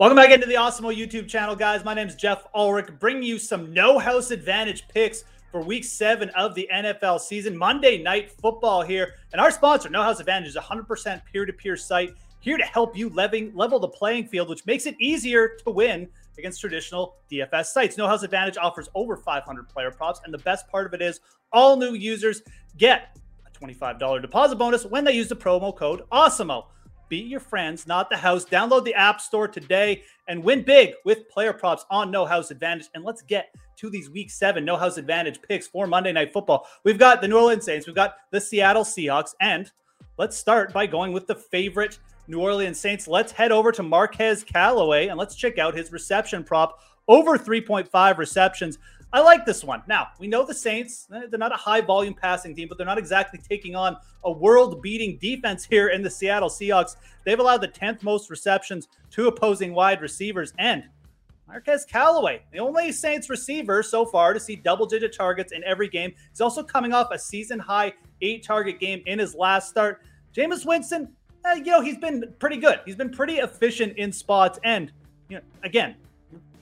Welcome back into the Awesemo YouTube channel, guys. My name is Geoff Ulrich, bringing you some no house advantage picks for week seven of the NFL season. Monday night football here. And our sponsor, No House Advantage, is 100% peer to peer site here to help you level the playing field, which makes it easier to win against traditional DFS sites. No House Advantage offers over 500 player props. And the best part of it is all new users get a $25 deposit bonus when they use the promo code AWESEMO. Beat your friends, not the house. Download the App Store today and win big with player props on No House Advantage. And let's get to these Week Seven No House Advantage picks for Monday Night Football. We've got the New Orleans Saints, we've got the Seattle Seahawks, and let's start by going with the favorite New Orleans Saints. Let's head over to Marquez Callaway and let's check out his reception prop over 3.5 receptions. I like this one. Now, we know the Saints, eh, they're not a high volume passing team, but they're not exactly taking on a world beating defense here in the Seattle Seahawks. They've allowed the 10th most receptions to opposing wide receivers. And Marquez Callaway, the only Saints receiver so far to see double digit targets in every game. He's also coming off a season high eight target game in his last start. Jameis Winston, eh, you know, he's been pretty good. He's been pretty efficient in spots. And, you know, again,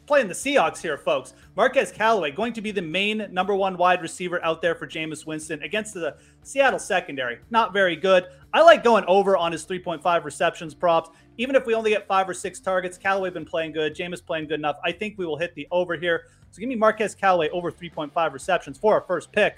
playing the Seahawks here, folks. Marquez Callaway going to be the main number one wide receiver out there for Jameis Winston against the Seattle secondary. Not very good. I like going over on his 3.5 receptions props. Even if we only get five or six targets, Callaway been playing good. Jameis playing good enough. I think we will hit the over here. So give me Marquez Callaway over 3.5 receptions for our first pick.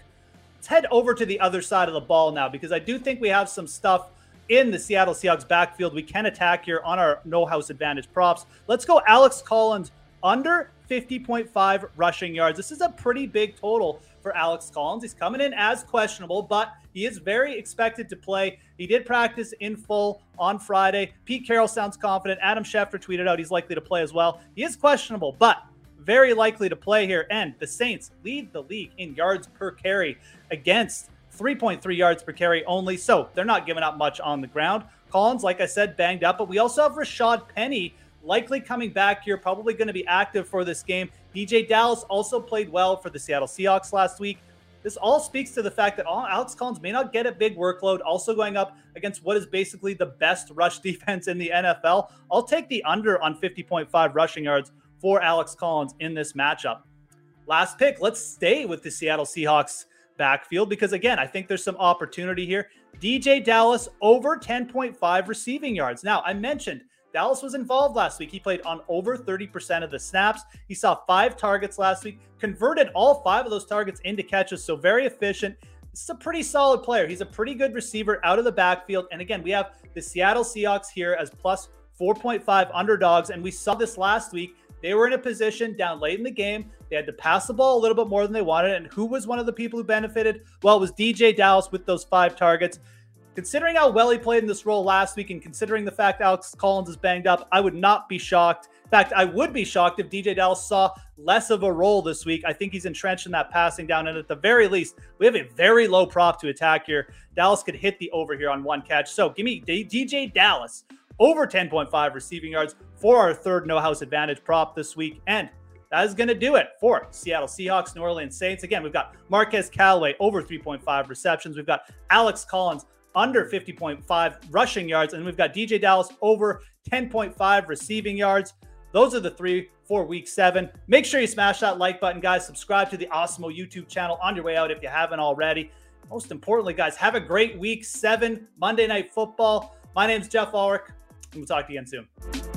Let's head over to the other side of the ball now because I do think we have some stuff in the Seattle Seahawks backfield we can attack here on our no house advantage props. Let's go Alex Collins under 50.5 rushing yards. This is a pretty big total for Alex Collins. He's coming in as questionable, but he is very expected to play. He did practice in full on Friday. Pete Carroll sounds confident. Adam Schefter tweeted out he's likely to play as well. He is questionable, but very likely to play here. And the Saints lead the league in yards per carry against 3.3 yards per carry only. So they're not giving up much on the ground. Collins, like I said, banged up, but we also have Rashaad Penny likely coming back here, probably going to be active for this game. DeeJay Dallas also played well for the Seattle Seahawks last week. This all speaks to the fact that Alex Collins may not get a big workload, also going up against what is basically the best rush defense in the NFL. I'll take the under on 50.5 rushing yards for Alex Collins in this matchup. Last pick, let's stay with the Seattle Seahawks backfield because, again, I think there's some opportunity here. DeeJay Dallas over 10.5 receiving yards. Now, I mentioned Dallas was involved last week. He played on over 30% of the snaps. He saw five targets last week, converted all five of those targets into catches. So very efficient. This is a pretty solid player. He's a pretty good receiver out of the backfield. And again, we have the Seattle Seahawks here as plus 4.5 underdogs. And we saw this last week. They were in a position down late in the game. They had to pass the ball a little bit more than they wanted. And who was one of the people who benefited? Well, it was DeeJay Dallas with those five targets. Considering how well he played in this role last week and considering the fact Alex Collins is banged up, I would not be shocked. In fact, I would be shocked if DeeJay Dallas saw less of a role this week. I think he's entrenched in that passing down. And at the very least, we have a very low prop to attack here. Dallas could hit the over here on one catch. So give me DeeJay Dallas over 10.5 receiving yards for our third no house advantage prop this week. And that is going to do it for Seattle Seahawks, New Orleans Saints. Again, we've got Marquez Callaway over 3.5 receptions. We've got Alex Collins under 50.5 rushing yards. And we've got DeeJay Dallas over 10.5 receiving yards. Those are the three for week seven. Make sure you smash that like button, guys. Subscribe to the Awesemo YouTube channel on your way out if you haven't already. Most importantly, guys, have a great week seven, Monday Night Football. My name's Geoff Ulrich, and we'll talk to you again soon.